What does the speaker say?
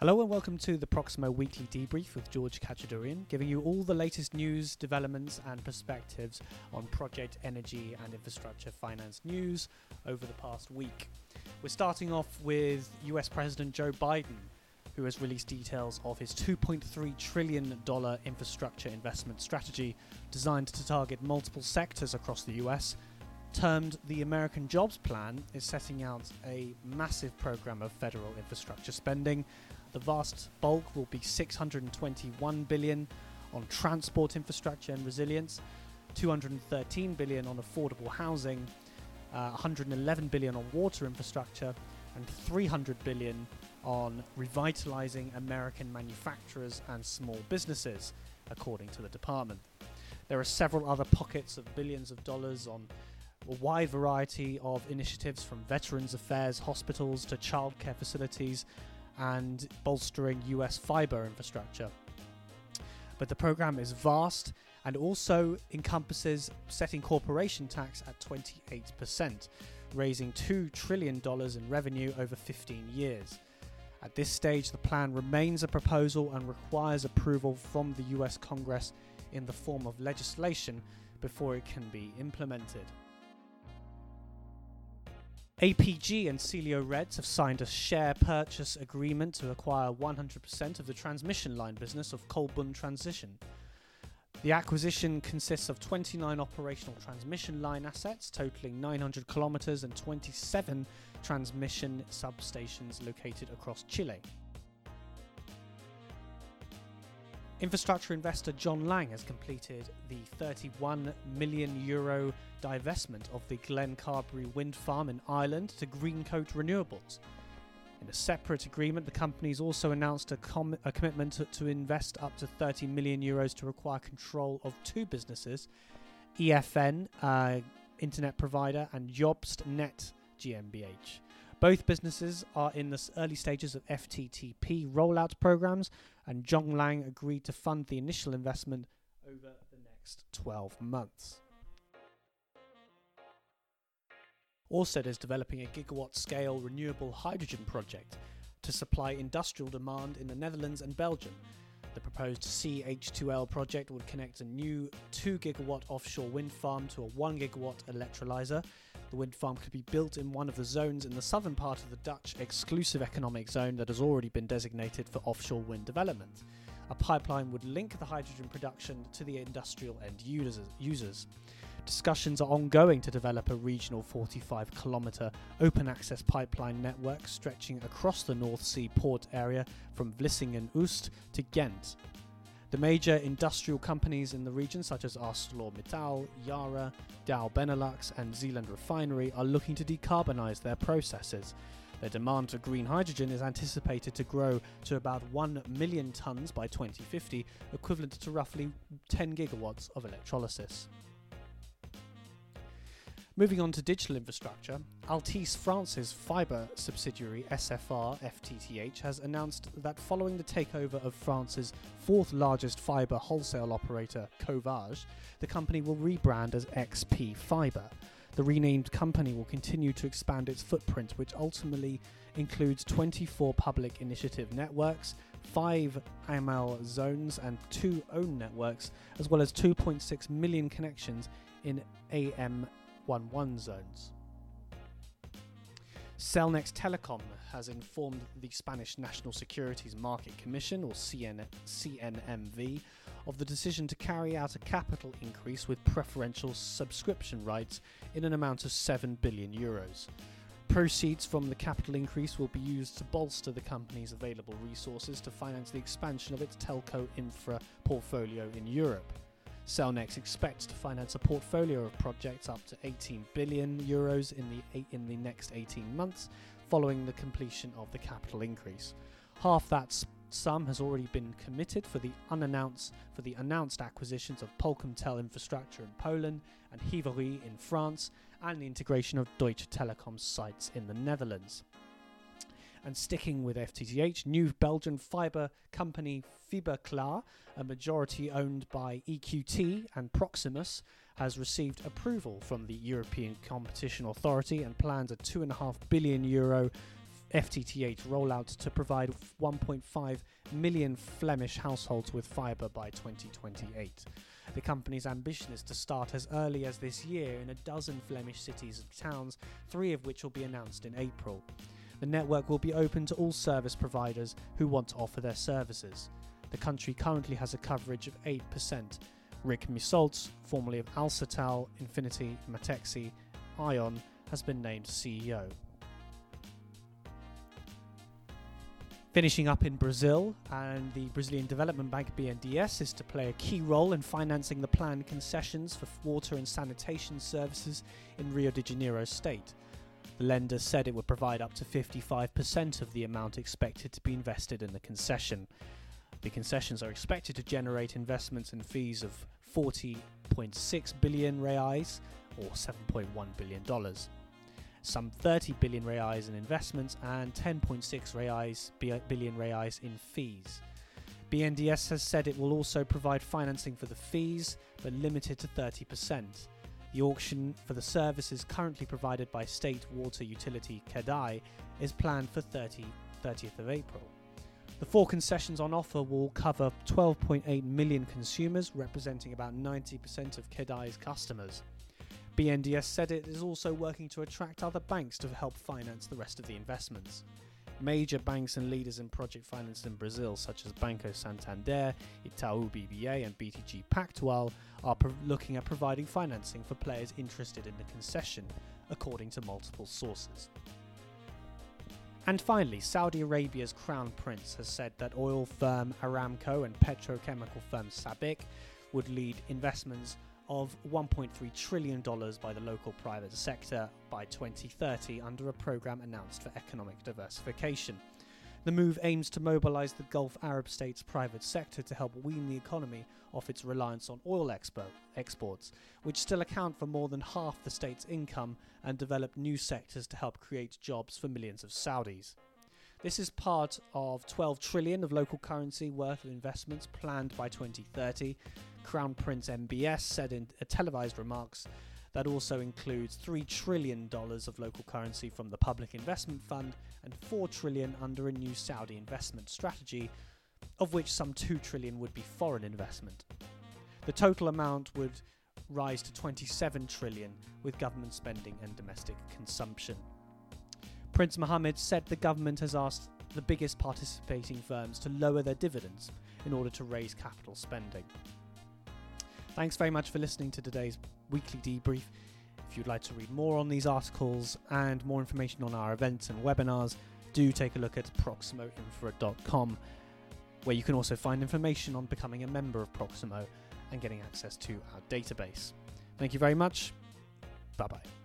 Hello and welcome to the Proximo Weekly Debrief with George Kachadurian, giving you all the latest news, developments, and perspectives on project energy and infrastructure finance news over the past week. We're starting off with US President Joe Biden, who has released details of his $2.3 trillion infrastructure investment strategy designed to target multiple sectors across the US. Termed the American Jobs Plan, is setting out a massive program of federal infrastructure spending the vast bulk will be 621 billion on transport infrastructure and resilience, 213 billion on affordable housing, uh, 111 billion on water infrastructure, and 300 billion on revitalizing American manufacturers and small businesses, according to the department. There are several other pockets of billions of dollars on a wide variety of initiatives from veterans affairs, hospitals to childcare facilities and bolstering US fiber infrastructure. But the program is vast and also encompasses setting corporation tax at 28%, raising $2 trillion in revenue over 15 years. At this stage, the plan remains a proposal and requires approval from the US Congress in the form of legislation before it can be implemented. APG and Celeo Redes have signed a share purchase agreement to acquire 100% of the transmission line business of Colbún Transition. The acquisition consists of 29 operational transmission line assets totaling 900 kilometers and 27 transmission substations located across Chile. Infrastructure investor John Laing has completed the 31 million euro divestment of the Glen Carbery wind farm in Ireland to Greencoat Renewables. In a separate agreement, the companies also announced a, com- a commitment to, to, invest up to 30 million euros to acquire control of two businesses EFN, uh, internet provider, and Jobstnet GmbH. Both businesses are in the early stages of FTTP rollout programs, and John Laing agreed to fund the initial investment over the next 12 months. Orsted is developing a gigawatt scale renewable hydrogen project to supply industrial demand in the Netherlands and Belgium. The proposed CH2L project would connect a new 2 gigawatt offshore wind farm to a 1 gigawatt electrolyzer. The wind farm could be built in one of the zones in the southern part of the Dutch exclusive economic zone that has already been designated for offshore wind development. A pipeline would link the hydrogen production to the industrial end users. Discussions are ongoing to develop a regional 45 kilometre open access pipeline network stretching across the North Sea port area from Vlissingen Oost to Ghent. The major industrial companies in the region, such as ArcelorMittal, Yara, Dow Benelux, and Zeeland Refinery, are looking to decarbonise their processes. Their demand for green hydrogen is anticipated to grow to about 1 million tonnes by 2050, equivalent to roughly 10 gigawatts of electrolysis. Moving on to digital infrastructure, Altice France's fibre subsidiary SFR FTTH has announced that following the takeover of France's fourth largest fibre wholesale operator, Covage, the company will rebrand as XP Fibre. The renamed company will continue to expand its footprint, which ultimately includes 24 public initiative networks, 5 AMEL zones, and 2 own networks, as well as 2.6 million connections in AM 1 1 zones. Cellnex Telecom has informed the Spanish National Securities Market Commission, or CN- CNMV, of the decision to carry out a capital increase with preferential subscription rights in an amount of 7 billion euros. Proceeds from the capital increase will be used to bolster the company's available resources to finance the expansion of its telco infra portfolio in Europe. Cellnex expects to finance a portfolio of projects up to 18 billion euros in the in the next 18 months following the completion of the capital increase. Half that sum has already been committed for the unannounced for the announced acquisitions of Polkomtel infrastructure in Poland and Hivory in France and the integration of Deutsche Telekom's sites in the Netherlands. And sticking with FTTH, new Belgian fibre company Fiberklaar, a majority owned by EQT and Proximus, has received approval from the European Competition Authority and plans a 2.5 billion euro FTTH rollout to provide 1.5 million Flemish households with fibre by 2028. The company's ambition is to start as early as this year in a dozen Flemish cities and towns, three of which will be announced in April. The network will be open to all service providers who want to offer their services. The country currently has a coverage of 8%. Rik Missault, formerly of Alcatel, Infinity, Matexi, Ion, has been named CEO. Finishing up in Brazil, and the Brazilian Development Bank BNDES is to play a key role in financing the planned concessions for water and sanitation services in Rio de Janeiro state. The lender said it would provide up to 55% of the amount expected to be invested in the concession. The concessions are expected to generate investments and fees of 40.6 billion reais or 7.1 billion dollars. Some 30 billion reais in investments and 10.6 reais billion reais in fees. BNDES has said it will also provide financing for the fees, but limited to 30%. The auction for the services currently provided by state water utility CEDAE is planned for 30, 30th of April. The four concessions on offer will cover 12.8 million consumers, representing about 90% of CEDAE's customers. BNDES said it is also working to attract other banks to help finance the rest of the investments. Major banks and leaders in project finance in Brazil, such as Banco Santander, Itaú BBA, and BTG Pactual, are pro- looking at providing financing for players interested in the concession, according to multiple sources. And finally, Saudi Arabia's Crown Prince has said that oil firm Aramco and petrochemical firm SABIC would lead investments of $1.3 trillion by the local private sector by 2030 under a program announced for economic diversification. The move aims to mobilize the Gulf Arab states' private sector to help wean the economy off its reliance on oil expo- exports, which still account for more than half the state's income, and develop new sectors to help create jobs for millions of Saudis. This is part of 12 trillion of local currency worth of investments planned by 2030. Crown Prince MBS said in uh, televised remarks that also includes 3 trillion dollars of local currency from the Public Investment Fund and 4 trillion under a new Saudi investment strategy, of which some 2 trillion would be foreign investment. The total amount would rise to 27 trillion with government spending and domestic consumption. Prince Mohammed said the government has asked the biggest participating firms to lower their dividends in order to raise capital spending. Thanks very much for listening to today's weekly debrief. If you'd like to read more on these articles and more information on our events and webinars, do take a look at proximoinfra.com, where you can also find information on becoming a member of Proximo and getting access to our database. Thank you very much. Bye bye.